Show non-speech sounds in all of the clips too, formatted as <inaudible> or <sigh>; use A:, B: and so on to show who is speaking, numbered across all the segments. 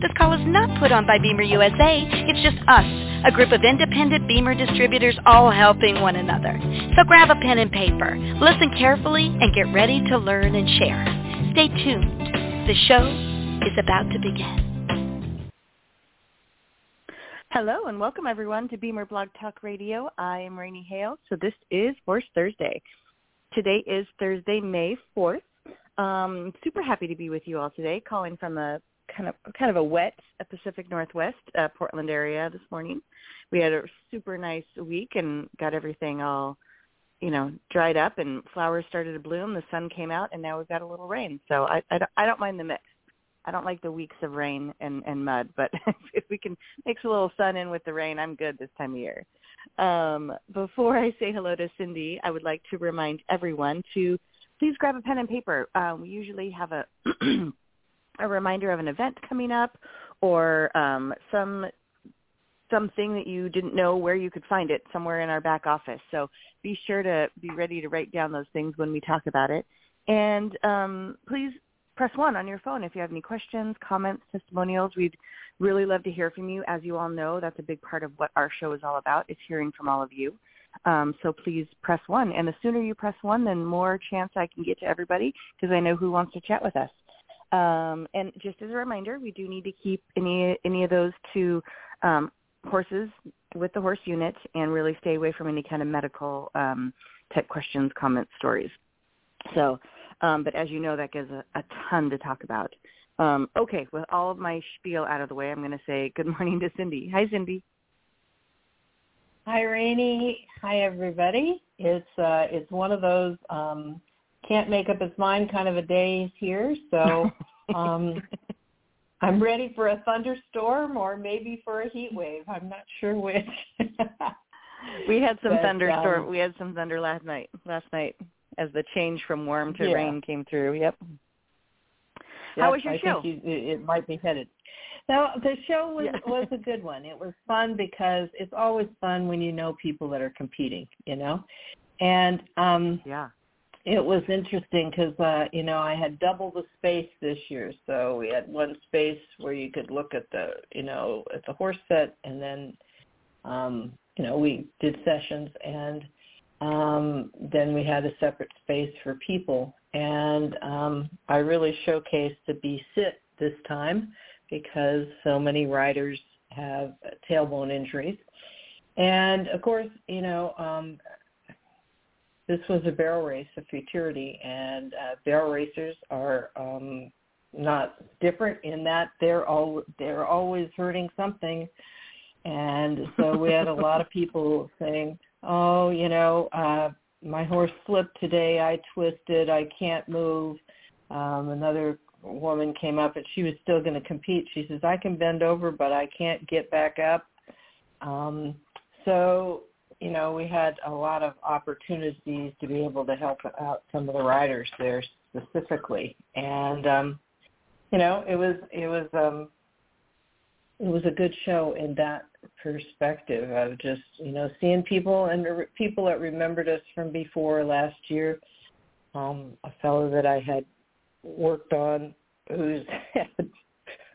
A: This call is not put on by BEMER USA. It's just us, a group of independent BEMER distributors all helping one another. So grab a pen and paper, listen carefully, and get ready to learn and share. Stay tuned. The show is about to begin.
B: Hello and welcome everyone to BEMER Blog Talk Radio. I am Raini Hale. So this is Horse Thursday. Today is Thursday, May 4th. Um, super happy to be with you all today, calling from a kind of kind of a wet Pacific Northwest uh, Portland area this morning. We had a super nice week and got everything all, you know, dried up and flowers started to bloom. The sun came out and now we've got a little rain. So I I don't, I don't mind the mix. I don't like the weeks of rain and and mud, but <laughs> if we can mix a little sun in with the rain, I'm good this time of year. Um, before I say hello to Cindy, I would like to remind everyone to please grab a pen and paper. Um, we usually have a <clears throat> a reminder of an event coming up or um, some something that you didn't know where you could find it somewhere in our back office. So be sure to be ready to write down those things when we talk about it. And um, please press one on your phone if you have any questions, comments, testimonials. We'd really love to hear from you. As you all know, that's a big part of what our show is all about, is hearing from all of you. Um, so please press one. And the sooner you press one, the more chance I can get to everybody because I know who wants to chat with us. Um, and just as a reminder, we do need to keep any any of those two um, horses with the horse unit and really stay away from any kind of medical um, type questions, comments, stories. So, um, but as you know, that gives a, a ton to talk about. Um, okay, with all of my spiel out of the way, I'm going to say good morning to Cindy. Hi, Cindy.
C: Hi, Raini. Hi, everybody. It's uh, it's one of those um, can't make up his mind kind of a day here. So <laughs> um, I'm ready for a thunderstorm or maybe for a heat wave. I'm not sure which. <laughs>
B: we had some
C: but,
B: thunderstorm.
C: Um,
B: we had some thunder last night. Last night, as the change from warm to
C: Yeah.
B: rain came through. Yep.
C: Yep,
B: How was your
C: I
B: show?
C: Think you, it it might be headed. No, the show was
B: Yeah.
C: was a good one. It was fun because it's always fun when you know people that are competing, you know. And um
B: Yeah.
C: It was interesting because uh, you know I had double the space this year, so we had one space where you could look at the you know at the horse set, and then um, you know we did sessions, and um, then we had a separate space for people, and um, I really showcased the B sit this time because so many riders have tailbone injuries, and of course you know um, this was a barrel race of futurity, and uh, barrel racers are um, not different in that they're all they're always hurting something, and so we had a <laughs> lot of people saying, "Oh, you know, uh, my horse slipped today. I twisted. I can't move." Um, another woman came up and she was still going to compete. She says, "I can bend over, but I can't get back up." Um, so you know, we had a lot of opportunities to be able to help out some of the riders there specifically. And um, you know, it was it was um it was a good show in that perspective of just, you know, seeing people and people that remembered us from before last year. Um, a fellow that I had worked on who's had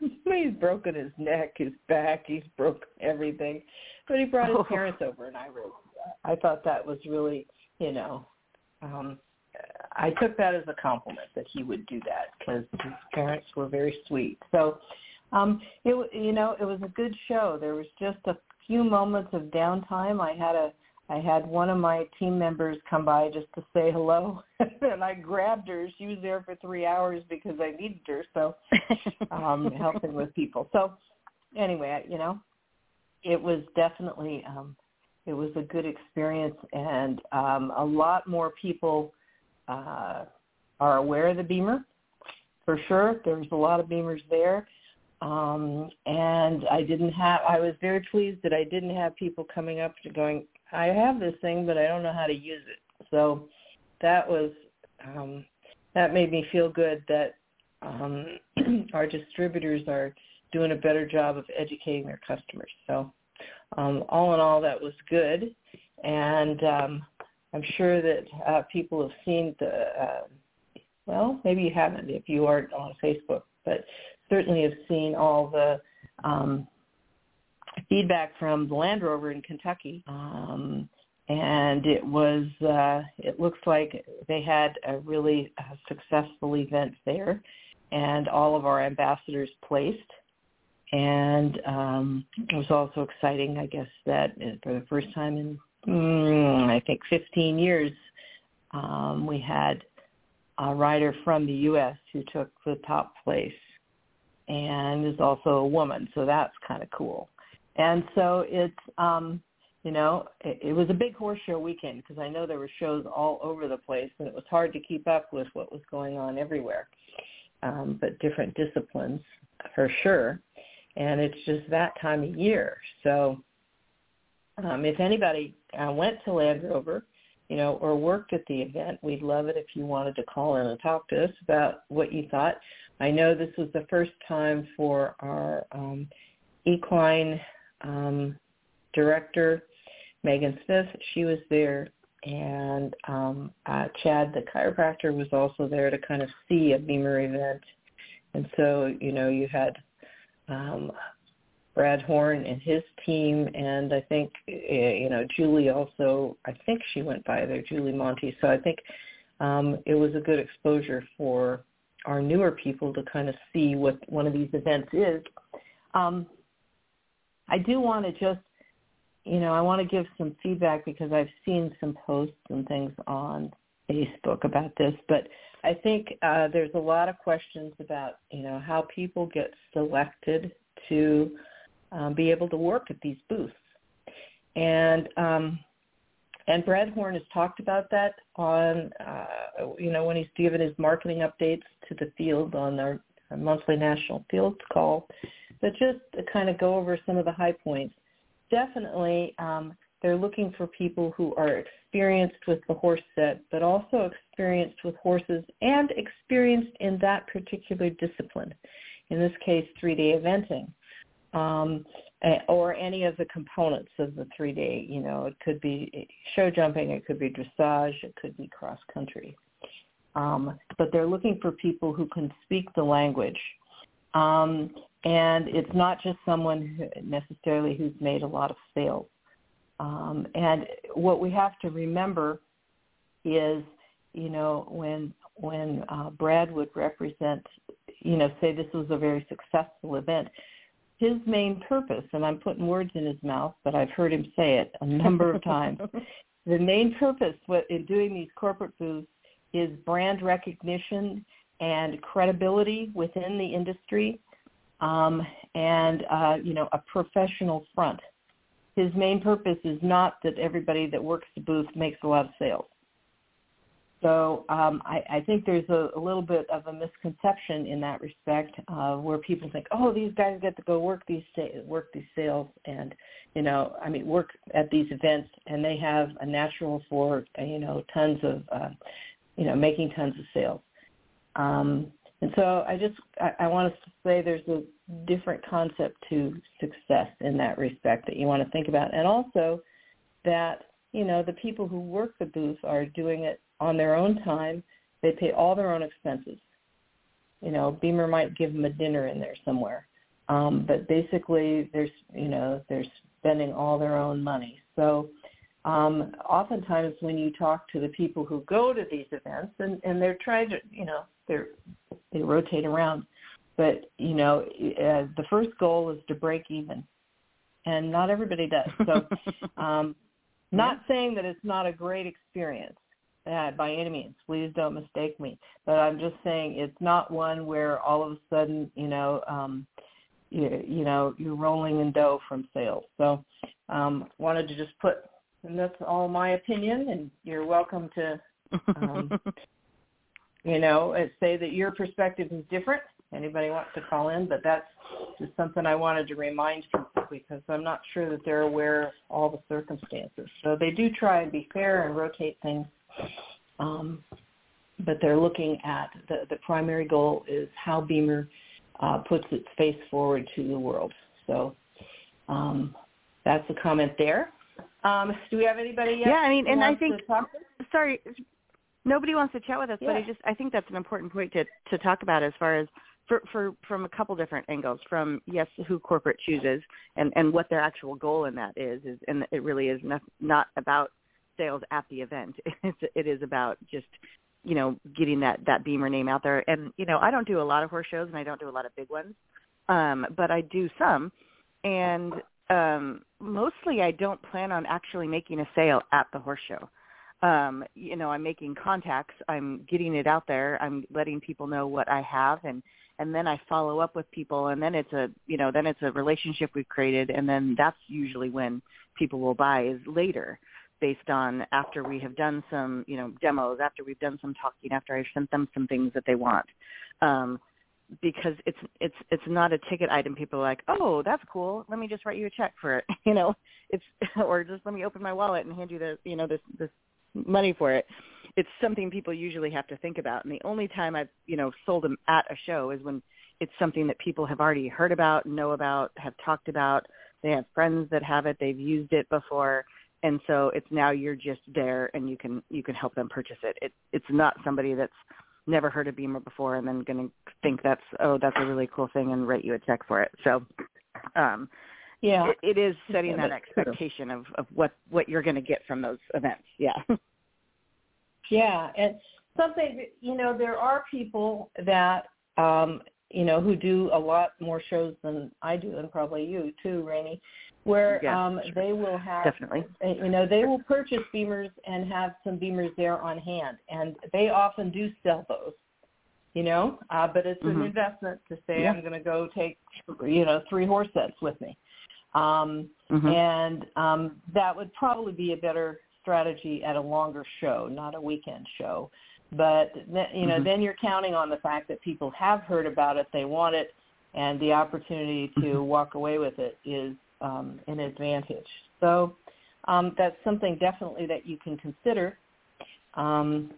C: <laughs> he's broken his neck, his back, he's broken everything. But he brought his
B: Oh.
C: parents over, and I really, I thought that was really, you know, um, I took that as a compliment that he would do that because his parents were very sweet. So, um, it you know, it was a good show. There was just a few moments of downtime. I had a I had one of my team members come by just to say hello, <laughs> and I grabbed her. She was there for three hours because I needed her, so um, helping with people. So anyway, you know, it was definitely um, it was a good experience, and um, a lot more people uh, are aware of the BEMER for sure. There's a lot of BEMERs there. Um, and I didn't have, I was very pleased that I didn't have people coming up to going, I have this thing, but I don't know how to use it. So that was, um, that made me feel good that um, <clears throat> our distributors are doing a better job of educating their customers. So um, all in all, that was good. And um, I'm sure that uh, people have seen the, uh, well, maybe you haven't if you aren't on Facebook, but certainly have seen all the um, feedback from the Land Rover in Kentucky. Um, and it was, uh, it looks like they had a really uh, successful event there and all of our ambassadors placed. And um, it was also exciting, I guess, that for the first time in, mm, I think, 15 years, um, we had a rider from the U.S. who took the top place and is also a woman, so that's kind of cool. And so it's, um, you know, it, it was a big horse show weekend because I know there were shows all over the place, and it was hard to keep up with what was going on everywhere. Um, but different disciplines for sure, and it's just that time of year. So, um, if anybody uh, went to Land Rover, you know, or worked at the event, we'd love it if you wanted to call in and talk to us about what you thought. I know this was the first time for our um, equine um, director, Megan Smith. She was there, and um, uh, Chad, the chiropractor, was also there to kind of see a BEMER event. And so, you know, you had um, Brad Horn and his team, and I think eh, you know Julie also. I think she went by there, Julie Monty. So I think um, it was a good exposure for our newer people to kind of see what one of these events is. Um, I do want to just, you know, I want to give some feedback because I've seen some posts and things on Facebook about this, but I think uh, there's a lot of questions about, you know, how people get selected to um, be able to work at these booths. And um, and Brad Horn has talked about that on, uh, you know, when he's given his marketing updates to the field on our, monthly national field call. But just to kind of go over some of the high points, definitely um, they're looking for people who are experienced with the horse set, but also experienced with horses and experienced in that particular discipline. In this case, three-day eventing um, or any of the components of the three day. You know, it could be show jumping, it could be dressage, it could be cross country. Um, but they're looking for people who can speak the language. Um, and it's not just someone who, necessarily who's made a lot of sales. Um, and what we have to remember is, you know, when when uh, Brad would represent, you know, say this was a very successful event, his main purpose, and I'm putting words in his mouth, but I've heard him say it a number of times. <laughs> the main purpose in doing these corporate booths is brand recognition and credibility within the industry, um, and uh, you know a professional front. His main purpose is not that everybody that works the booth makes a lot of sales. So um, I, I think there's a, a little bit of a misconception in that respect, uh, where people think, oh, these guys get to go work these work these sales, and you know, I mean, work at these events, and they have a natural for you know tons of uh, you know making tons of sales. Um, and so I just I, I want us to say there's a different concept to success in that respect that you want to think about, and also that you know the people who work the booth are doing it on their own time. They pay all their own expenses. You know, BEMER might give them a dinner in there somewhere, um, but basically, there's you know they're spending all their own money. So um, oftentimes, when you talk to the people who go to these events, and, and they're trying to you know they're they rotate around, but you know uh, the first goal is to break even, and not everybody does. So <laughs> um, Not saying that it's not a great experience uh, by any means. Please don't mistake me. But I'm just saying it's not one where all of a sudden, you know, um, you, you know, you're rolling in dough from sales. So um, wanted to just put, and that's all my opinion, and you're welcome to, um, <laughs> you know, say that your perspective is different. Anybody wants to call in, but that's just something I wanted to remind people because I'm not sure that they're aware of all the circumstances. So they do try and be fair and rotate things um, but they're looking at the, the primary goal is how BEMER uh, puts its face forward to the world. So um, that's a comment there. Um, do we have anybody yet?
B: Yeah, I mean, and I think sorry, nobody wants to chat with us,
C: yeah.
B: but I just I think that's an important point to to talk about as far as for, for from a couple different angles. From yes, who corporate chooses and and what their actual goal in that is is, and it really is not not about sales at the event. <laughs> It's, it is about just you know getting that that BEMER name out there. And you know I don't do a lot of horse shows and I don't do a lot of big ones, um, but I do some. And um, mostly I don't plan on actually making a sale at the horse show. Um, you know, I'm making contacts, I'm getting it out there, I'm letting people know what I have and and then I follow up with people and then it's a you know, then it's a relationship we've created and then that's usually when people will buy is later based on after we have done some, you know, demos, after we've done some talking, after I've sent them some things that they want. Um, because it's it's it's not a ticket item people are like, "Oh, that's cool. Let me just write you a check for it." <laughs> You know, it's <laughs> or just let me open my wallet and hand you the, you know, this this money for it. It's something people usually have to think about. And the only time I've, you know, sold them at a show is when it's something that people have already heard about, know about, have talked about. They have friends that have it, they've used it before and so it's now you're just there and you can you can help them purchase it. It it's not somebody that's never heard of BEMER before and then going to think that's oh that's a really cool thing and write you a check for it. So um
C: yeah,
B: it, it is setting yeah, that expectation of of what what you're going to get from those events. Yeah. <laughs>
C: yeah, and something you know there are people that um you know who do a lot more shows than I do and probably you too, Raini where
B: yeah,
C: um,
B: sure.
C: they will have
B: definitely
C: uh, you know they will purchase BEMERs and have some BEMERs there on hand and they often do sell those you know uh, but it's
B: mm-hmm.
C: an investment to say
B: yeah.
C: i'm going to go take you know three horse sets with me um,
B: mm-hmm.
C: and um, that would probably be a better strategy at a longer show not a weekend show but th- you know
B: mm-hmm.
C: then you're counting on the fact that people have heard about it they want it and the opportunity to
B: Mm-hmm.
C: walk away with it is um, an advantage. So um, that's something definitely that you can consider. Um,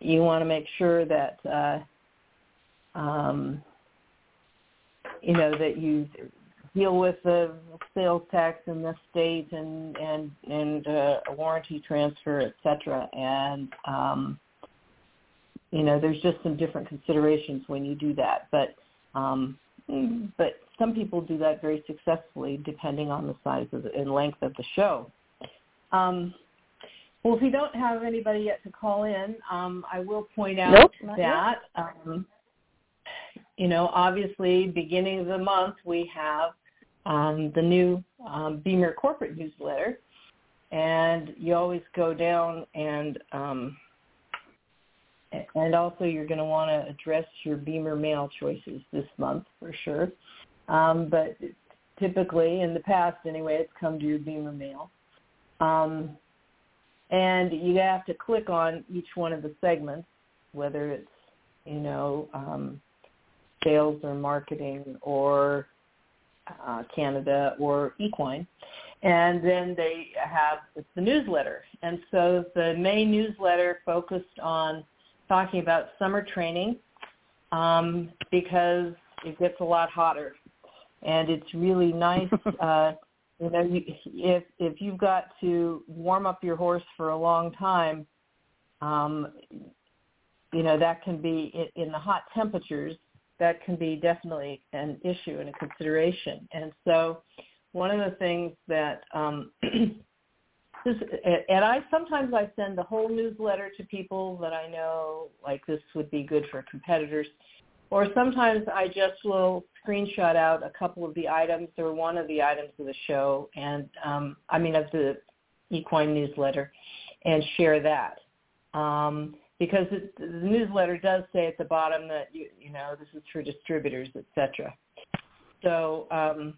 C: you want to make sure that uh, um, you know that you deal with the sales tax in the state and and and uh, a warranty transfer, et cetera. And um, you know, there's just some different considerations when you do that. But um, but some people do that very successfully depending on the size of the, and length of the show. Um, well, if we don't have anybody yet to call in, um, I will point out
B: nope,
C: that, um, you know, obviously beginning of the month we have um, the new um, BEMER corporate newsletter, and you always go down and um, and also you're going to want to address your BEMER mail choices this month for sure. Um, but typically, in the past anyway, it's come to your BEMER mail. Um, and you have to click on each one of the segments, whether it's, you know, um, sales or marketing or uh, Canada or equine. And then they have the newsletter. And so the May newsletter focused on talking about summer training um, because it gets a lot hotter, and it's really nice. <laughs> uh, you know, you, if if you've got to warm up your horse for a long time, um, you know that can be in, in the hot temperatures. That can be definitely an issue and a consideration. And so, one of the things that um, <clears throat> and I sometimes I send the whole newsletter to people that I know like this would be good for competitors, or sometimes I just will screenshot out a couple of the items or one of the items of the show, and um, I mean of the equine newsletter and share that. Um, because it, the newsletter does say at the bottom that you you know this is for distributors, etc. So, um,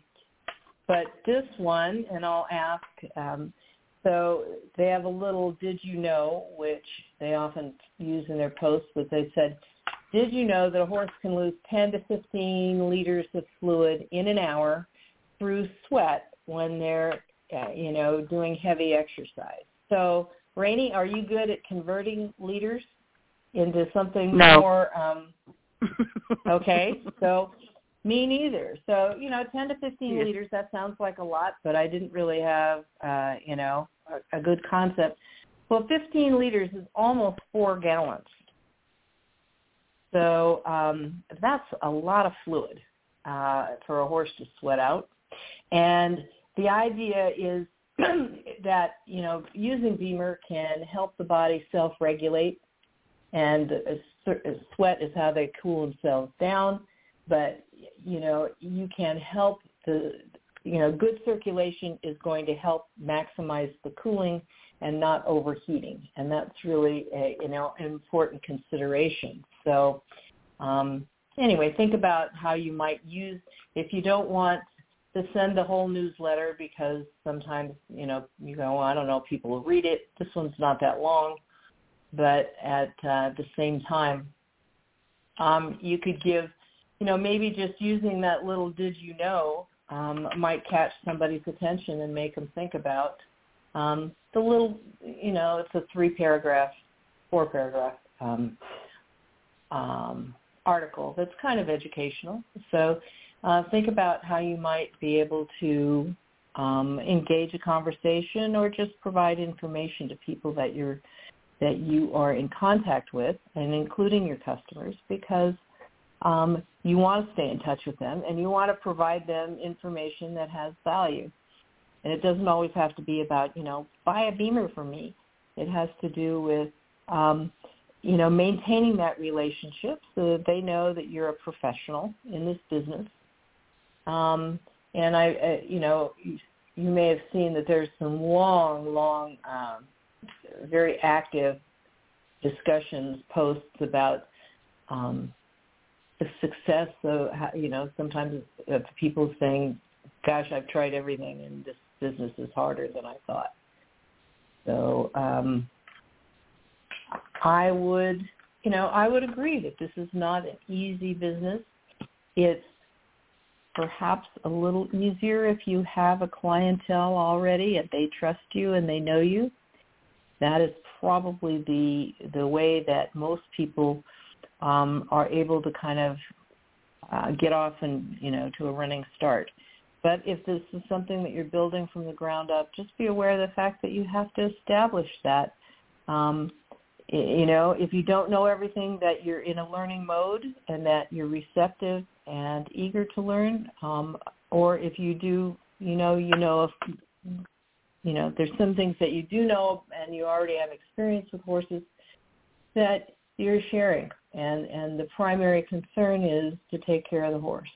C: but this one, and I'll ask. Um, so they have a little "Did you know?" which they often use in their posts, but they said, "Did you know that a horse can lose 10 to 15 liters of fluid in an hour through sweat when they're, uh, you know, doing heavy exercise?" So Rainey, are you good at converting liters into something
B: no.
C: more? Um, <laughs> okay, so me neither. So you know, ten to fifteen
B: yeah.
C: liters. That sounds like a lot, but I didn't really have uh, you know a, a good concept. Well, fifteen liters is almost four gallons. So um, that's a lot of fluid uh, for a horse to sweat out. And the idea is <clears throat> that you know using BEMER can help the body self-regulate, and sweat is how they cool themselves down. But you know you can help the you know good circulation is going to help maximize the cooling and not overheating, and that's really a you know an important consideration. So um, anyway, think about how you might use if you don't want to send the whole newsletter because sometimes, you know, you go, well, I don't know, people will read it. This one's not that long. But at uh, the same time, um, you could give, you know, maybe just using that little did you know um, might catch somebody's attention and make them think about um, the little, you know, it's a three paragraph, four paragraph um, um, article that's kind of educational. So uh, think about how you might be able to um, engage a conversation or just provide information to people that you're that you are in contact with, and including your customers, because um, you want to stay in touch with them and you want to provide them information that has value. And it doesn't always have to be about, you know, buy a BEMER for me. It has to do with, um, you know, maintaining that relationship so that they know that you're a professional in this business um, and I, uh, you know, you, you may have seen that there's some long, long, um, very active discussions, posts about um, the success of, you know, sometimes of people saying, gosh, I've tried everything and this business is harder than I thought. So um, I would, you know, I would agree that this is not an easy business. It's perhaps a little easier if you have a clientele already and they trust you and they know you. That is probably the the way that most people um, are able to kind of uh, get off and you know to a running start. But if this is something that you're building from the ground up, just be aware of the fact that you have to establish that. Um, you know, if you don't know everything, that you're in a learning mode and that you're receptive and eager to learn, um, or if you do, you know, you know if you know there's some things that you do know and you already have experience with horses that you're sharing, and and the primary concern is to take care of the horse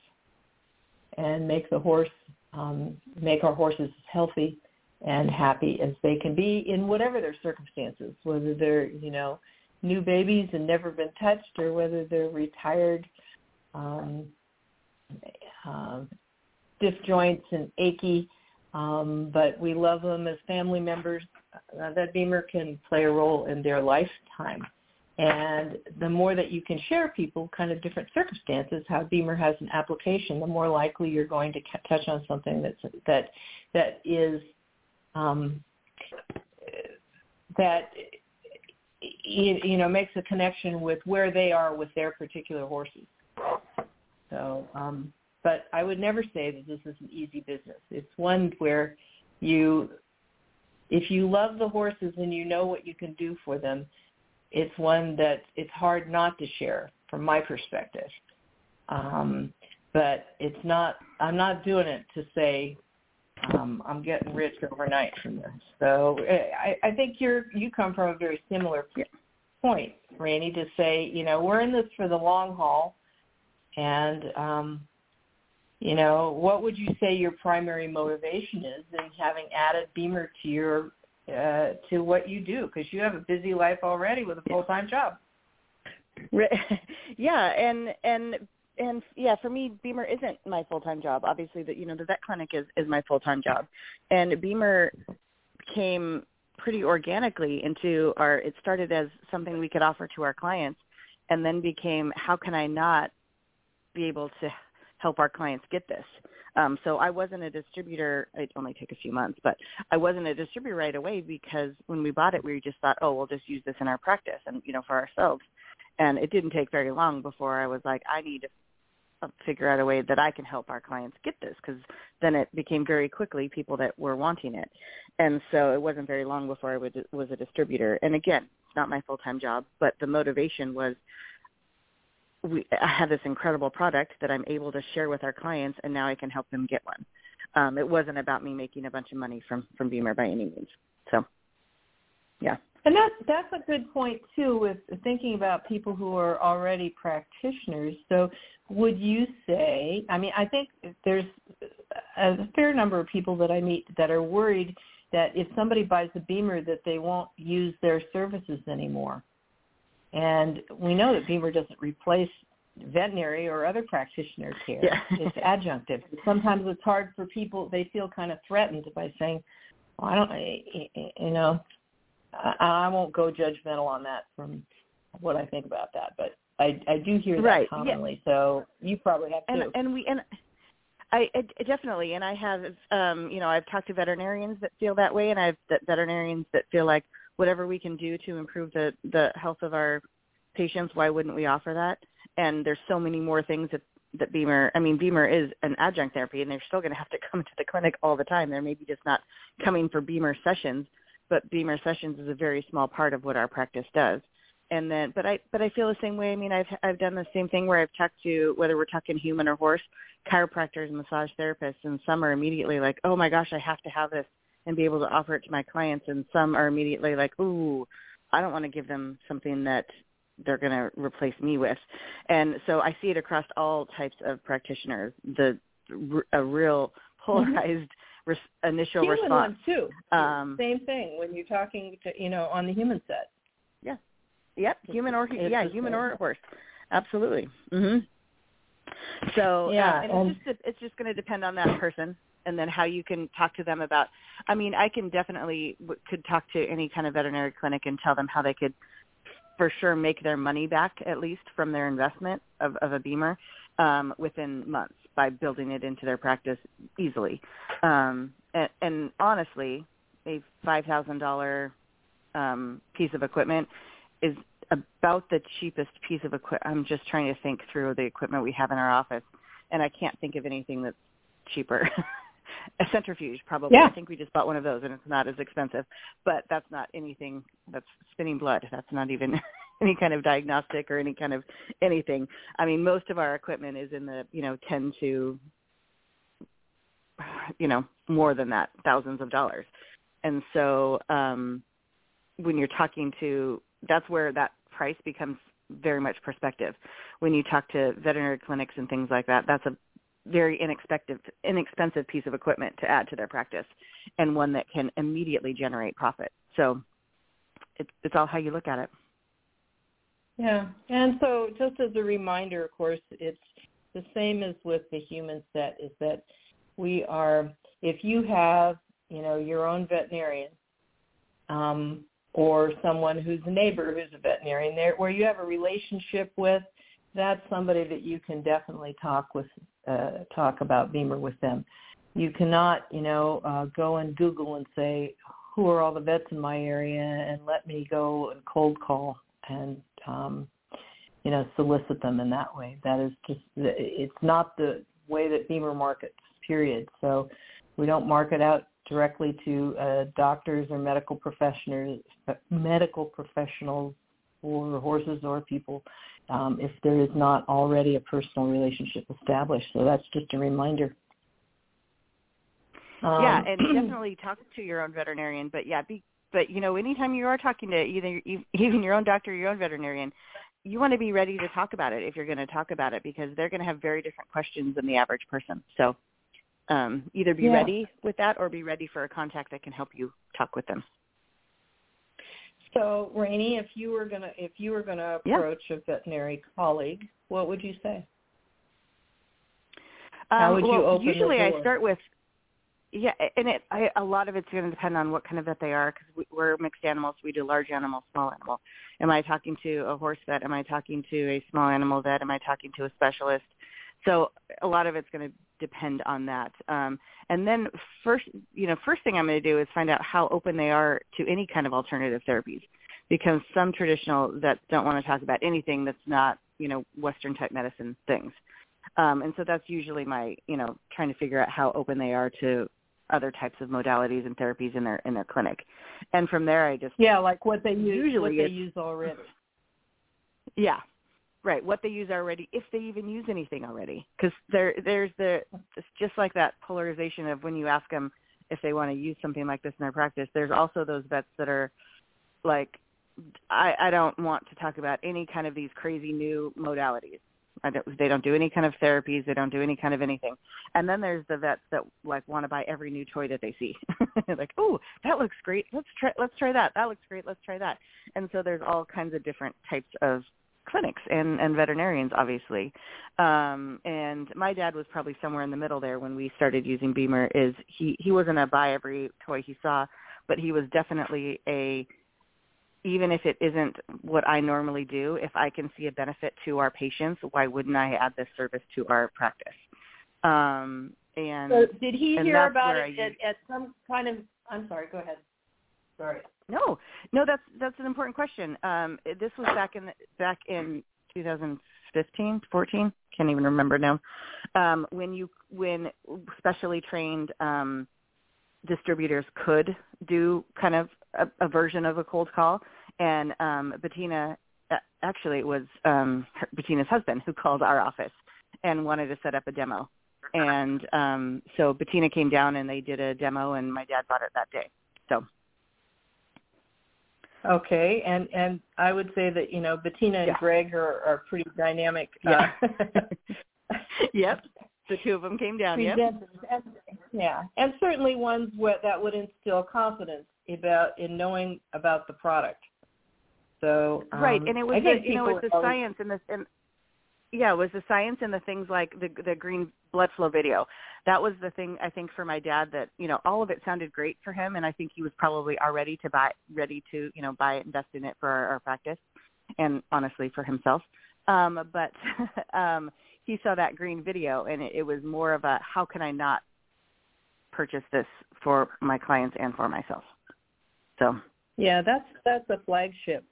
C: and make the horse um, make our horses healthy and happy as they can be in whatever their circumstances, whether they're you know new babies and never been touched, or whether they're retired um, um, stiff joints and achy, um, but we love them as family members. Uh, that BEMER can play a role in their lifetime. And the more that you can share people, kind of different circumstances, how BEMER has an application, the more likely you're going to touch on something that's that that is um, that you know makes a connection with where they are with their particular horses. So, um, but I would never say that this is an easy business. It's one where you, if you love the horses and you know what you can do for them, it's one that it's hard not to share from my perspective. Um, but it's not, I'm not doing it to say um, I'm getting rich overnight from this. So I, I think you're, you come from a very similar point, Raini, to say, you know, we're in this for the long haul and, um, you know, what would you say your primary motivation is in having added BEMER to your uh, to what you do because you have a busy life already with a full time job. <laughs>
B: yeah, and and and yeah, for me, BEMER isn't my full time job. Obviously, that you know the vet clinic is is my full time job, and BEMER came pretty organically into our. It started as something we could offer to our clients, and then became how can I not be able to help our clients get this. Um, so I wasn't a distributor. It only took a few months, but I wasn't a distributor right away because when we bought it, we just thought, oh, we'll just use this in our practice and you know for ourselves. And it didn't take very long before I was like, I need figure out a way that I can help our clients get this because then it became very quickly people that were wanting it. And so it wasn't very long before I was a distributor. And again, it's not my full-time job, but the motivation was we, I have this incredible product that I'm able to share with our clients, and now I can help them get one. Um, it wasn't about me making a bunch of money from from BEMER by any means. So, yeah.
C: And that's that's a good point too, with thinking about people who are already practitioners. So, would you say? I mean, I think there's a fair number of people that I meet that are worried that if somebody buys a BEMER that they won't use their services anymore. And we know that BEMER doesn't replace veterinary or other practitioner care.
B: Yeah.
C: it's adjunctive. Sometimes it's hard for people. They feel kind of threatened by saying, well, "I don't," eh, eh, eh, you know. I, I won't go judgmental on that from what I think about that, but I I do hear that
B: right.
C: commonly. Yeah. So you probably have
B: to.
C: and.
B: And we and I, I definitely, and I have, um, you know, I've talked to veterinarians that feel that way, and I have veterinarians that feel like whatever we can do to improve the the health of our patients, why wouldn't we offer that? And there's so many more things that that BEMER, I mean, BEMER is an adjunct therapy, and they're still going to have to come to the clinic all the time. They're maybe just not coming for BEMER sessions, but BEMER sessions is a very small part of what our practice does. And then, but I, but I feel the same way. I mean, I've I've done the same thing where I've talked to whether we're talking human or horse, chiropractors, and massage therapists, and some are immediately like, oh my gosh, I have to have this and be able to offer it to my clients, and some are immediately like, ooh, I don't want to give them something that they're going to replace me with. And so I see it across all types of practitioners. The a real mm-hmm. polarized. Res, initial
C: human
B: response.
C: Too. Um, Same thing when you're talking to you know on the human set.
B: Yeah. Yep. Human or yeah, human or horse. Absolutely. Mhm. So
C: yeah,
B: uh, and it's just it's just going to depend on that person and then how you can talk to them about i mean i can definitely could talk to any kind of veterinary clinic and tell them how they could for sure make their money back at least from their investment of, of a BEMER um, within months by building it into their practice easily. Um, and, and honestly, a five thousand dollar um, piece of equipment is about the cheapest piece of equipment. I'm just trying to think through the equipment we have in our office, and I can't think of anything that's cheaper. <laughs> a centrifuge probably.
C: Yeah.
B: I think we just bought one of those and it's not as expensive. But that's not anything that's spinning blood. That's not even any kind of diagnostic or any kind of anything. I mean, most of our equipment is in the, you know, 10 to you know, more than that, thousands of dollars. And so um when you're talking to that's where that price becomes very much perspective. When you talk to veterinary clinics and things like that, that's a very inexpensive inexpensive piece of equipment to add to their practice and one that can immediately generate profit. So it, it's all how you look at it.
C: Yeah. And so just as a reminder, of course, it's the same as with the human set is that we are, if you have, you know, your own veterinarian um, or someone who's a neighbor who's a veterinarian there, where you have a relationship with, that's somebody that you can definitely talk with uh, talk about BEMER with them. You cannot, you know, uh, go and Google and say, who are all the vets in my area and let me go and cold call and, um, you know, solicit them in that way. That is just, it's not the way that BEMER markets, period. So we don't market out directly to uh, doctors or medical professionals, medical professionals or horses or people um, if there is not already a personal relationship established. So that's just a reminder.
B: Um, yeah, and <clears throat> definitely talk to your own veterinarian. But yeah, be, but you know, anytime you are talking to either even your own doctor or your own veterinarian, you want to be ready to talk about it if you're going to talk about it because they're going to have very different questions than the average person. So um, either be
C: yeah.
B: ready with that or be ready for a contact that can help you talk with them.
C: So, Raini, if you were gonna if you were gonna
B: Yeah.
C: approach a veterinary colleague, what would you say? How would
B: Um,
C: you
B: well,
C: open the
B: usually I start with yeah, and it I, a lot of it's going to depend on what kind of vet they are because we, we're mixed animals. We do large animal, small animal. Am I talking to a horse vet? Am I talking to a small animal vet? Am I talking to a specialist? So a lot of it's going to depend on that. Um, and then first, you know, first thing I'm going to do is find out how open they are to any kind of alternative therapies, because some traditional vets don't want to talk about anything that's not, you know, Western type medicine things. Um, and so that's usually my, you know, trying to figure out how open they are to other types of modalities and therapies in their in their clinic. And from there, I just
C: Yeah, like what they use
B: Usually
C: what they use already. <laughs>
B: yeah, right. What they use already, if they even use anything already, because there there's the it's just like that polarization of when you ask them if they want to use something like this in their practice. There's also those vets that are like, I I don't want to talk about any kind of these crazy new modalities. Don't, they don't do any kind of therapies. They don't do any kind of anything. And then there's the vets that like want to buy every new toy that they see. <laughs> like, oh, that looks great. Let's try. Let's try that. That looks great. Let's try that. And so there's all kinds of different types of clinics and and veterinarians, obviously. Um, and my dad was probably somewhere in the middle there when we started using BEMER. Is he he wasn't a buy every toy he saw, but he was definitely a even if it isn't what I normally do, if I can see a benefit to our patients, why wouldn't I add this service to our practice? Um, and
C: So did he hear about it at, at some kind of I'm sorry, go ahead. Sorry.
B: no, no, that's that's an important question. Um, this was back in back in 2015, 14, can't even remember now. Um, when you when specially trained um, distributors could do kind of a, a version of a cold call, and um, Bettina uh, actually it was um, her, Bettina's husband who called our office and wanted to set up a demo. And um, so Bettina came down and they did a demo, and my dad bought it that day. So
C: Okay, and and I would say that you know Bettina and
B: Yeah.
C: Greg are are pretty dynamic.
B: Yeah.
C: Uh, <laughs>
B: yep, the two of them came down. Yep.
C: And, yeah, and certainly ones where that would instill confidence about in knowing about the product. So um,
B: right, and it was the, you know
C: people
B: it's the
C: always-
B: science and the and yeah, it was the science and the things like the the green blood flow video. That was the thing I think for my dad that you know all of it sounded great for him, and I think he was probably already to buy ready to you know buy it, invest in it for our, our practice, and honestly for himself. Um, but <laughs> um, he saw that green video, and it, it was more of a how can I not purchase this for my clients and for myself. So
C: Yeah, that's that's a flagship.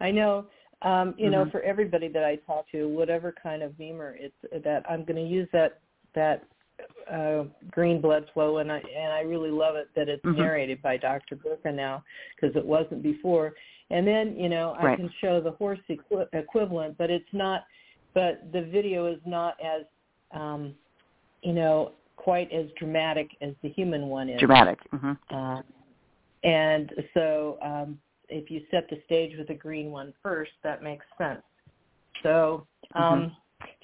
C: I know, um, you know,
B: Mhm.
C: for everybody that I talk to, whatever kind of BEMER, it's that I'm going to use that that uh, green blood flow, and I and I really love it that it's
B: Mhm.
C: narrated by Dr. Burka now because it wasn't before. And then you know I
B: Right.
C: can show the horse equi- equivalent, but it's not. But the video is not as, um, you know, quite as dramatic as the human one is.
B: dramatic. hmm
C: Uh, and so um, if you set the stage with a green one first, that makes sense. So, um,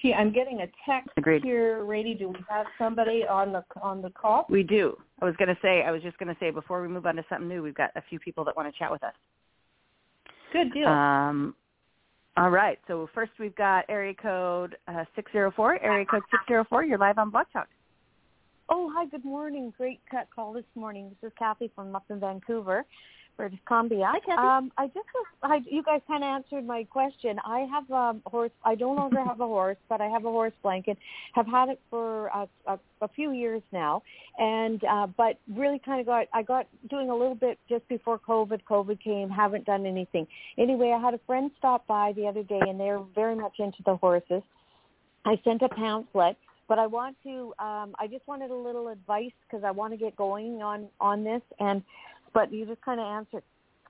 C: gee, I'm getting a text
B: Agreed.
C: here. Raini, do we have somebody on the on the call?
B: We do. I was going to say, I was just going to say, before we move on to something new, we've got a few people that want to chat with us.
C: Good deal.
B: Um, all right. So first we've got area code uh, 604. Area code 604. You're live on Blog Talk.
D: Oh, hi, good morning. Great cut call this morning. This is Kathy from up in Vancouver, British Columbia.
B: Hi, Kathy.
D: Um, I just I, you guys kind of answered my question. I have a horse. I no longer have a horse, but I have a horse blanket. Have had it for a, a, a few years now, and uh, but really kind of got I got doing a little bit just before COVID. COVID came. Haven't done anything. Anyway, I had a friend stop by the other day, and they're very much into the horses. I sent a pamphlet but I want to um I just wanted a little advice because I want to get going on on this and but you just kind of answered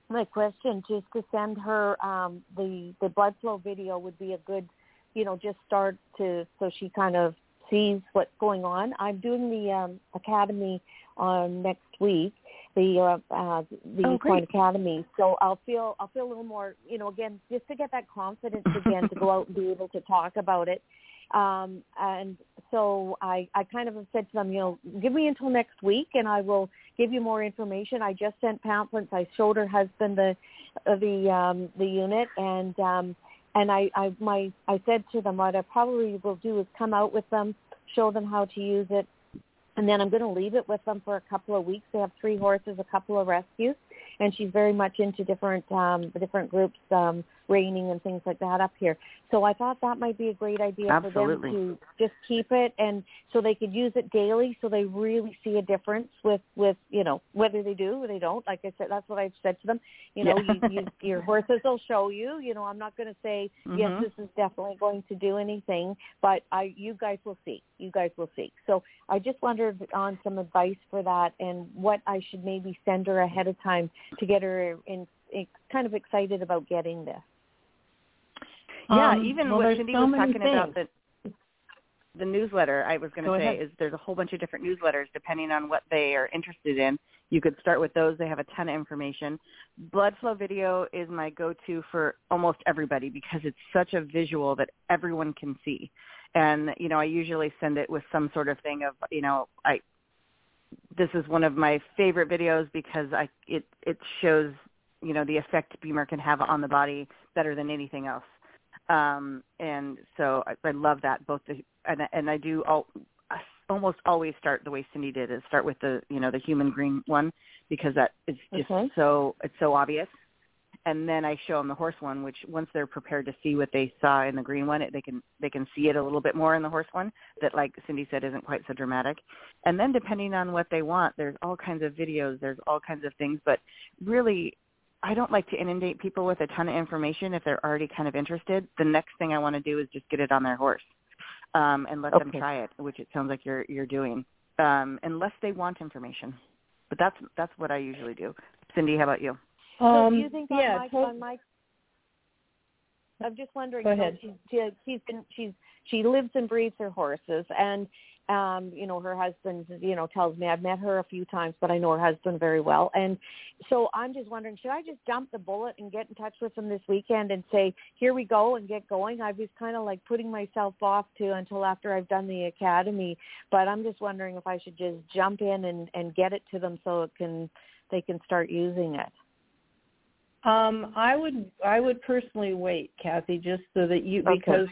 D: my question just to send her um the the blood flow video would be a good you know just start to so she kind of sees what's going on. I'm doing the um academy on next week the uh, uh the
B: Oh, great.
D: Academy. So I'll feel I'll feel a little more, you know, again just to get that confidence again to go out and be able to talk about it Um, and so I, I kind of said to them, you know, give me until next week and I will give you more information. I just sent pamphlets. I showed her husband the, uh, the, um, the unit and, um, and I, I, my, I said to them, what I probably will do is come out with them, show them how to use it, and then I'm going to leave it with them for a couple of weeks. They have three horses, a couple of rescues, and she's very much into different um, different groups, um, raining and things like that up here. So I thought that might be a great idea
B: Absolutely.
D: for them to just keep it, and so they could use it daily, so they really see a difference with with you know whether they do or they don't. Like I said, that's what I've said to them. You know,
B: Yeah.
D: you, you, <laughs> your horses will show you. You know, I'm not going to say yes,
B: Mhm.
D: this is definitely going to do anything, but I you guys will see. You guys will see. So I just wondered on some advice for that and what I should maybe send her ahead of time to get her in, in kind of excited about getting this.
B: Yeah,
C: Um,
B: even
C: well,
B: what Cindy
C: so
B: was talking about the the newsletter I was going
C: Go
B: to say
C: ahead.
B: is there's a whole bunch of different newsletters depending on what they are interested in. You could start with those. They have a ton of information. Blood flow video is my go-to for almost everybody because it's such a visual that everyone can see. And you know, I usually send it with some sort of thing of, you know, I this is one of my favorite videos because I it it shows, you know, the effect BEMER can have on the body better than anything else um, and so I, I love that both the and, I- and I do all, I almost always start the way Cindy did is start with the you know the human green one because that is just
D: Okay.
B: so it's so obvious and then I show them the horse one which once they're prepared to see what they saw in the green one it, they can they can see it a little bit more in the horse one that like Cindy said isn't quite so dramatic and then depending on what they want there's all kinds of videos there's all kinds of things but really I don't like to inundate people with a ton of information if they're already kind of interested. The next thing I want to do is just get it on their horse um, and let them try it, which it sounds like you're you're doing, um, unless they want information. But that's that's what I usually do. Cindy, how about you?
D: So
C: Um,
D: do you think on
C: yeah,
D: my,
C: to-
D: on my I'm just wondering.
C: Go
D: you
C: ahead.
D: She, she, she's been, she's she lives and breathes her horses, and um, you know her husband, you know, tells me I've met her a few times, but I know her husband very well, and so I'm just wondering, should I just jump the bullet and get in touch with him this weekend and say, here we go, and get going? I was kind of like putting myself off to until after I've done the academy, but I'm just wondering if I should just jump in and and get it to them so it can they can start using it.
C: Um, I would I would personally wait, Kathy, just so that you
D: Okay.
C: because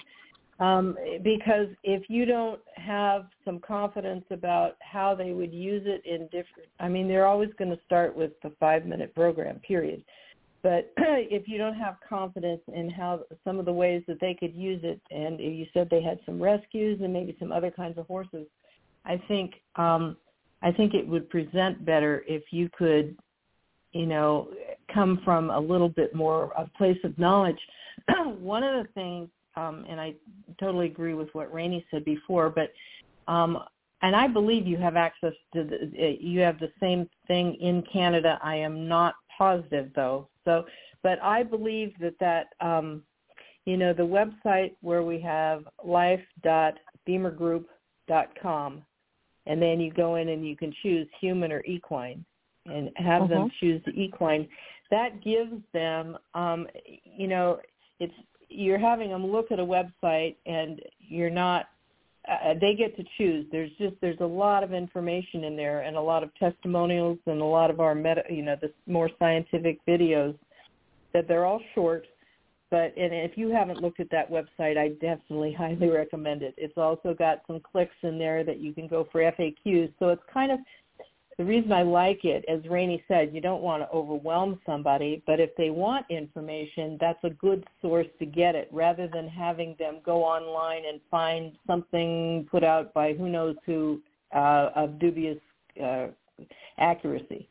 C: um, because if you don't have some confidence about how they would use it in different, I mean, they're always going to start with the five minute program, period. But <clears throat> if you don't have confidence in how some of the ways that they could use it, and you said they had some rescues and maybe some other kinds of horses, I think um, I think it would present better if you could you know, come from a little bit more a place of knowledge. <clears throat> One of the things, um, and I totally agree with what Raini said before, but um, and I believe you have access to the, uh, you have the same thing in Canada. I am not positive though. So, but I believe that that um, you know the website where we have life.bemergroup.com, and then you go in and you can choose human or equine and have them choose the equine that gives them um you know it's you're having them look at a website and you're not uh, they get to choose. There's just there's a lot of information in there and a lot of testimonials and a lot of our meta you know the more scientific videos that they're all short. But and if you haven't looked at that website i definitely <laughs> highly recommend it. It's also got some clicks in there that you can go for faqs so it's kind of the reason I like it, as Raini said, you don't want to overwhelm somebody, but if they want information, that's a good source to get it rather than having them go online and find something put out by who knows who uh, of dubious uh, accuracy.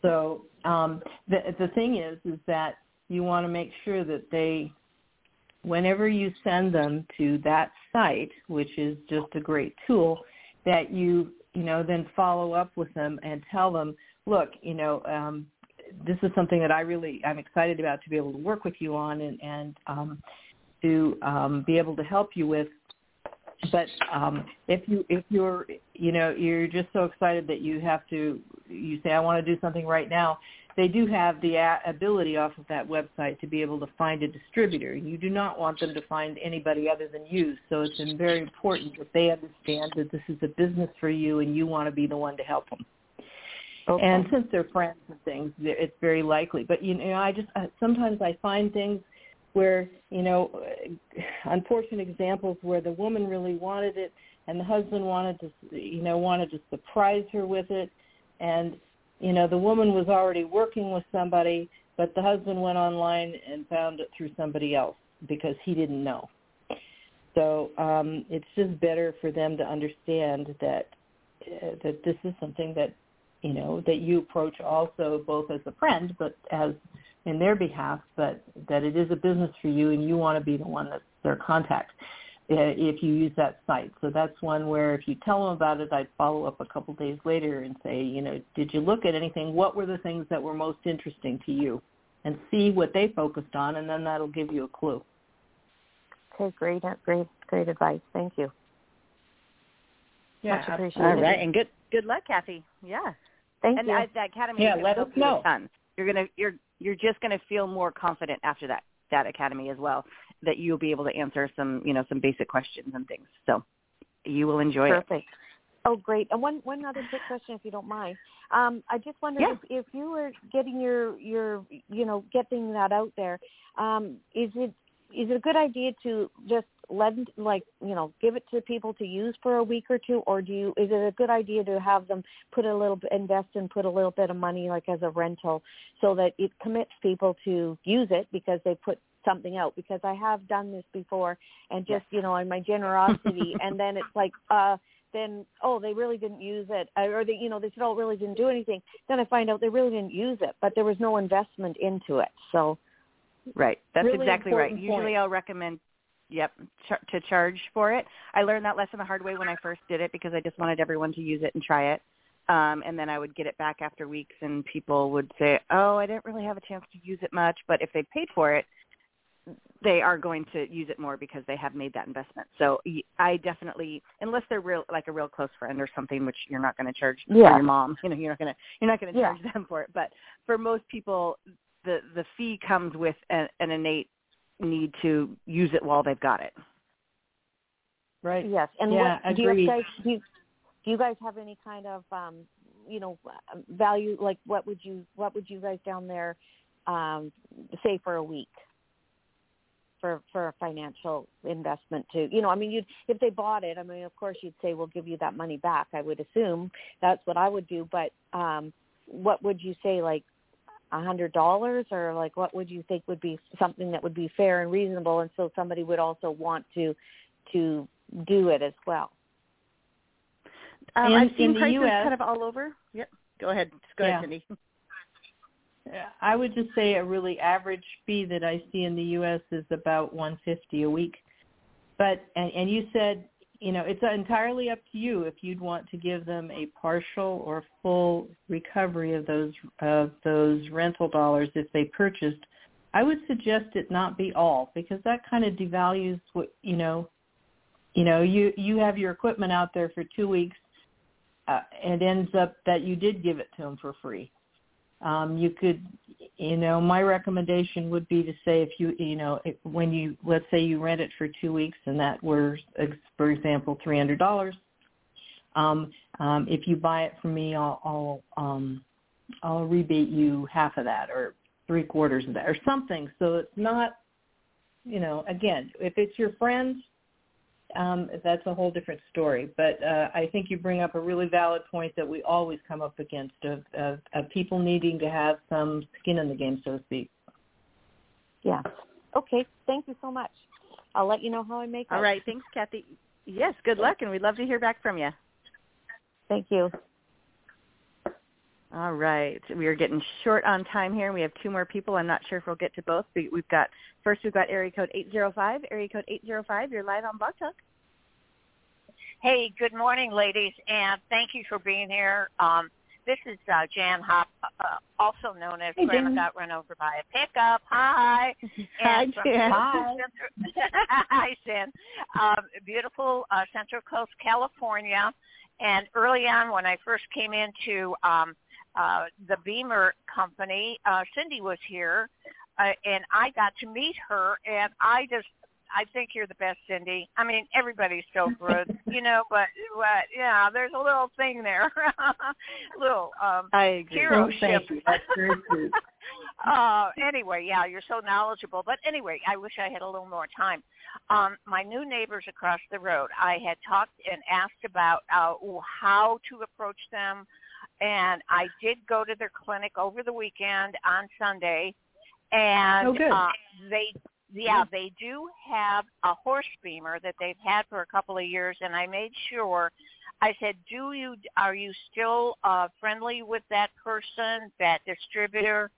C: So um, the, the thing is, is that you want to make sure that they, whenever you send them to that site, which is just a great tool, that you you know, then follow up with them and tell them, look, you know, um, this is something that I really I'm excited about to be able to work with you on and and um, to um, be able to help you with. But um, if you if you're you know you're just so excited that you have to you say I want to do something right now, they do have the ability off of that website to be able to find a distributor. You do not want them to find anybody other than you. So it's very important that they understand that this is a business for you and you want to be the one to help them.
D: Okay.
C: And since they're friends and things, it's very likely. But you know, I just sometimes I find things where you know, unfortunate examples where the woman really wanted it and the husband wanted to, you know, wanted to surprise her with it, and you know, the woman was already working with somebody, but the husband went online and found it through somebody else because he didn't know. So um, it's just better for them to understand that uh, that this is something that you know that you approach also both as a friend, but as in their behalf, but that it is a business for you and you want to be the one that's their contact Uh, if you use that site. So that's one where if you tell them about it, I'd follow up a couple days later and say, you know, did you look at anything? What were the things that were most interesting to you? And see what they focused on, and then that'll give you a clue.
D: Okay, great, uh, great, great advice. Thank you.
C: Yeah,
D: Much appreciated.
B: All right, and good good luck, Kathy. Yeah,
D: Thank
B: and
D: you.
B: I, the academy.
C: Yeah,
B: is gonna
C: let us
B: you
C: know.
B: You're gonna you're you're just gonna feel more confident after that that academy as well. That you'll be able to answer some you know some basic questions and things. So you will enjoy it.
D: Perfect. Oh, great. And one one other quick question, if you don't mind. Um, I just wondered
B: Yeah.
D: if, if you were getting your your you know getting that out there, um, is it is it a good idea to just lend like you know give it to people to use for a week or two, or do you is it a good idea to have them put a little invest and put a little bit of money like as a rental so that it commits people to use it because they put something out because I have done this before and just you know on my generosity <laughs> and then it's like uh then oh they really didn't use it or they you know they said oh really didn't do anything then i find out they really didn't use it but there was no investment into it so
B: Right. That's
C: Really
B: exactly right.
C: important
B: Usually. I'll recommend yep, char- to charge for it. I learned that lesson the hard way when I first did it because I just wanted everyone to use it and try it. Um and then I would get it back after weeks and people would say, "Oh, I didn't really have a chance to use it much," but if they paid for it, they are going to use it more because they have made that investment. So I definitely, unless they're real, like a real close friend or something, which you're not going to charge for
D: Yeah.
B: your mom. You know, you're not going to you're not going to
D: Yeah.
B: charge them for it. But for most people, the the fee comes with a, an innate need to use it while they've got it.
C: Right.
D: yes and
C: Yeah,
D: what do you guys do you, do you guys have any kind of um you know value like what would you what would you guys down there um say for a week for for a financial investment to you know i mean you if they bought it i mean of course you'd say we'll give you that money back i would assume that's what i would do but um what would you say like a hundred dollars or like what would you think would be something that would be fair and reasonable and so somebody would also want to to do it as well
B: Um,
C: In-
B: I've seen
C: in the
B: prices
C: US
B: kind of all over. Yep. Go ahead. Go
C: Yeah.
B: ahead, Cindy. <laughs>
C: I would just say a really average fee that I see in the U.S. is about 150 a week. But and, and you said, you know, it's entirely up to you if you'd want to give them a partial or full recovery of those of those rental dollars if they purchased. I would suggest it not be all because that kind of devalues what you know. You know, you you have your equipment out there for two weeks, uh, and ends up that you did give it to them for free um, you could, you know, my recommendation would be to say if you, you know, if, when you, let's say you rent it for two weeks and that were, for example, three hundred dollars. Um, um, if you buy it from me, I'll, I'll, um, I'll rebate you half of that or three quarters of that or something. So it's not, you know, again, if it's your friends, um, that's a whole different story. But uh, I think you bring up a really valid point that we always come up against of, of, of people needing to have some skin in the game, so to speak.
D: yeah okay thank you so much i'll let you know how i make it
B: All right. Thanks, Kathy. Yes. Good luck, and we'd love to hear back from you.
D: thank you
B: All right. We are getting short on time here. We have two more people. I'm not sure if we'll get to both. We, we've got first we've got area code 805. Area code 805. You're live on Blog Talk.
E: Hey, good morning, ladies, and thank you for being here. Um, this is uh, Jan Hop, uh, also known as
C: Hey,
E: Grandma
C: Jan.
E: got run over by a pickup. Hi. <laughs>
B: Hi,
E: And from
B: Jan.
E: beautiful <laughs> Central- Hi, Jan. Um, beautiful uh, Central Coast, California. And early on, when I first came into um, uh, the BEMER company, uh, Cindy was here, uh, and I got to meet her, and I just I think you're the best, Cindy. I mean, everybody's so good, <laughs> you know, but but yeah, there's a little thing there, <laughs> little um
B: I agree.
E: hero ship.
C: you. That's very true. <laughs>
E: uh anyway, yeah, you're so knowledgeable. But anyway, I wish I had a little more time. Um my new neighbors across the road, I had talked and asked about uh how to approach them and I did go to their clinic over the weekend on Sunday. And
C: Oh,
E: uh they yeah, they do have a horse BEMER that they've had for a couple of years. And I made sure I said, "Do you are you still uh friendly with that person, that distributor?"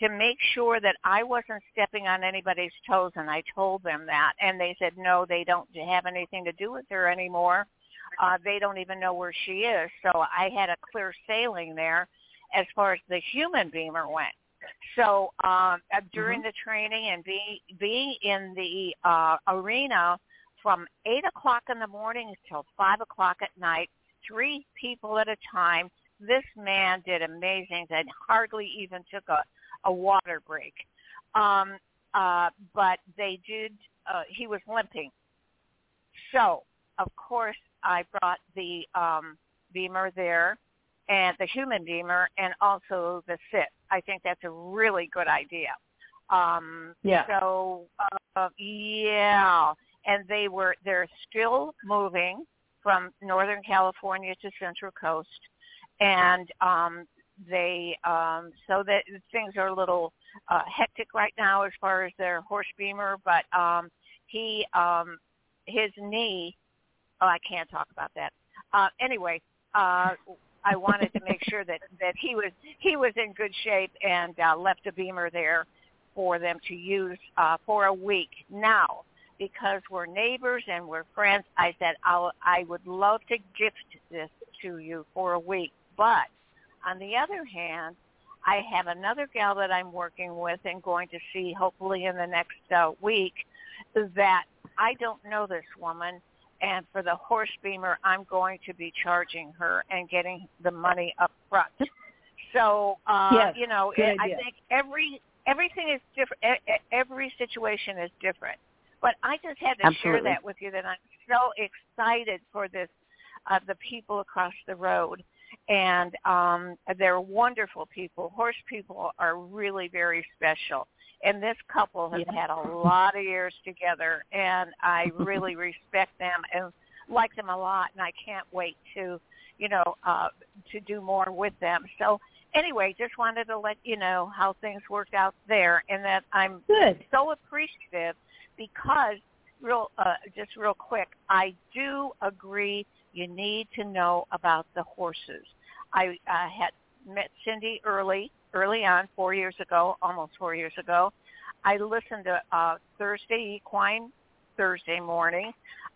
E: to make sure that I wasn't stepping on anybody's toes? And I told them that. And they said no they don't have anything to do with her anymore uh they don't even know where she is so I had a clear sailing there as far as the human BEMER went so um uh, during the training and being being in the uh arena from eight o'clock in the morning till five o'clock at night three people at a time this man did amazing and hardly even took a a water break. Um, uh, but they did, uh, he was limping. So, of course, I brought the um, BEMER there and the human BEMER and also the sit. I think that's a really good idea. Um,
C: Yeah.
E: So, uh, yeah. And they were, they're still moving from Northern California to Central Coast. And um, they um so that things are a little uh hectic right now as far as their horse BEMER but um he um his knee oh I can't talk about that. Uh anyway uh I wanted to make sure that that he was he was in good shape and uh left a BEMER there for them to use uh for a week. Now because we're neighbors and we're friends I said I'll I would love to gift this to you for a week. But on the other hand, I have another gal that I'm working with and going to see hopefully in the next uh, week that I don't know this woman and for the horse BEMER I'm going to be charging her and getting the money up front. So, uh
C: Yes,
E: you know,
C: good
E: I think every everything is different every situation is different. But I just had to share that with you that I'm so excited for this uh the people across the road and um they're wonderful people. Horse people are really very special. And this couple has
C: Yeah.
E: had a lot of years together and I really <laughs> respect them and like them a lot and I can't wait to, you know, uh to do more with them. So anyway, just wanted to let you know how things worked out there and that I'm
C: Good.
E: so appreciative because real uh just real quick, I do agree you need to know about the horses. I uh, had met Cindy early, early on, four years ago, almost four years ago. I listened to uh, Thursday Equine Thursday morning.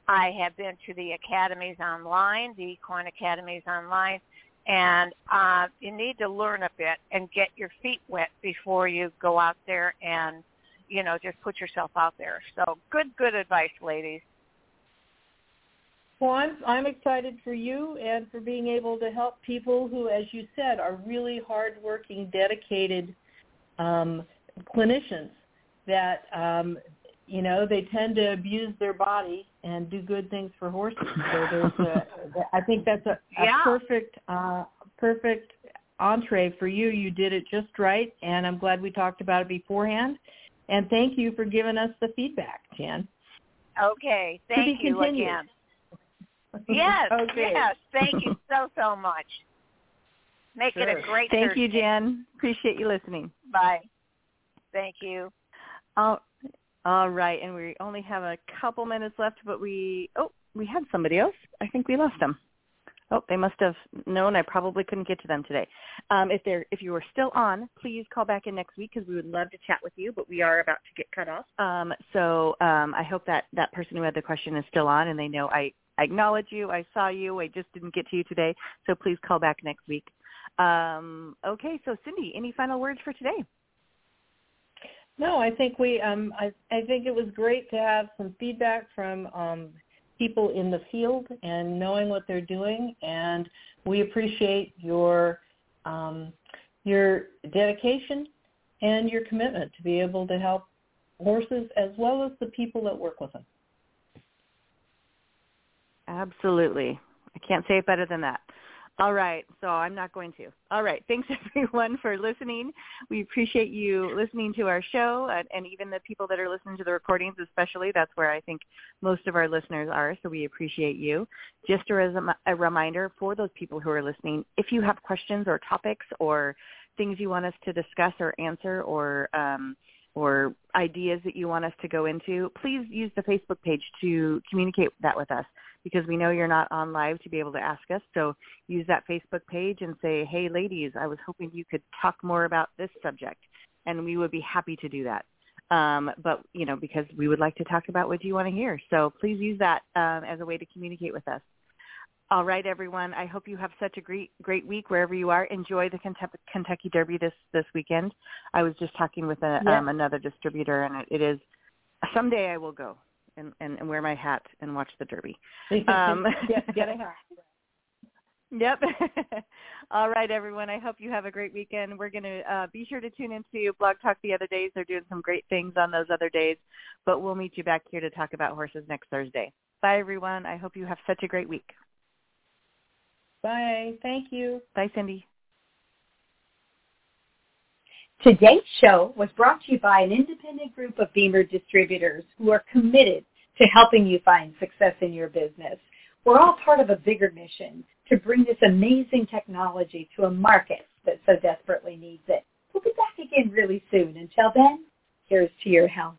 E: I have been to the academies online, the Equine Academies online, and uh, you need to learn a bit and get your feet wet before you go out there and, you know, just put yourself out there. So good, good advice, ladies.
C: Well, I'm I'm excited for you and for being able to help people who, as you said, are really hardworking, dedicated um, clinicians. That um, you know they tend to abuse their body and do good things for horses. So there's a, I think that's a, a
E: Yeah.
C: perfect uh, perfect entree for you. You did it just right, and I'm glad we talked about it beforehand. And thank you for giving us the feedback, Jan.
E: Okay, thank you
C: continued.
E: again. Yes, <laughs>
C: okay.
E: yes, thank you so, so much. Make it a great
B: Thank you,
E: Thursday.
B: Jan. Appreciate you listening.
E: Bye. Thank you.
B: All, all right, and we only have a couple minutes left, but we oh we had somebody else. I think we lost them. Oh, they must have known I probably couldn't get to them today. Um, if they're if you are still on, please call back in next week because we would love to chat with you. But we are about to get cut off. Um, so um, I hope that that person who had the question is still on and they know I, I acknowledge you. I saw you. I just didn't get to you today. So please call back next week. Um, okay, so Cindy, any final words for today?
C: No, I think we um I I think it was great to have some feedback from um people in the field and knowing what they're doing and we appreciate your um your dedication and your commitment to be able to help horses as well as the people that work with them.
B: Absolutely. I can't say it better than that. All right, so I'm not going to. All right, thanks <laughs> everyone for listening. We appreciate you listening to our show, and, and, even the people that are listening to the recordings, especially. That's where I think most of our listeners are. So we appreciate you. Just a, a reminder for those people who are listening: if you have questions or topics or things you want us to discuss or answer, or um, or ideas that you want us to go into, please use the Facebook page to communicate that with us because we know you're not on live to be able to ask us. So use that Facebook page and say, hey, ladies, I was hoping you could talk more about this subject. And we would be happy to do that. Um, but, you know, because we would like to talk about what you want to hear. So please use that um, as a way to communicate with us. All right, everyone. I hope you have such a great great week wherever you are. Enjoy the Kentucky Derby this this weekend. I was just talking with a, um, another distributor, and it, it is someday I will go and, and, and wear my hat and watch the Derby. <laughs>
C: Um, get, get a hat. <laughs>
B: Yep. <laughs> All right, everyone. I hope you have a great weekend. We're going to uh, be sure to tune into Blog Talk the other days. They're doing some great things on those other days, but we'll meet you back here to talk about horses next Thursday. Bye, everyone. I hope you have such a great week.
C: Bye. Thank you.
B: Bye, Cindy.
F: Today's show was brought to you by an independent group of BEMER distributors who are committed to helping you find success in your business. We're all part of a bigger mission to bring this amazing technology to a market that so desperately needs it. We'll be back again really soon. Until then, here's to your health.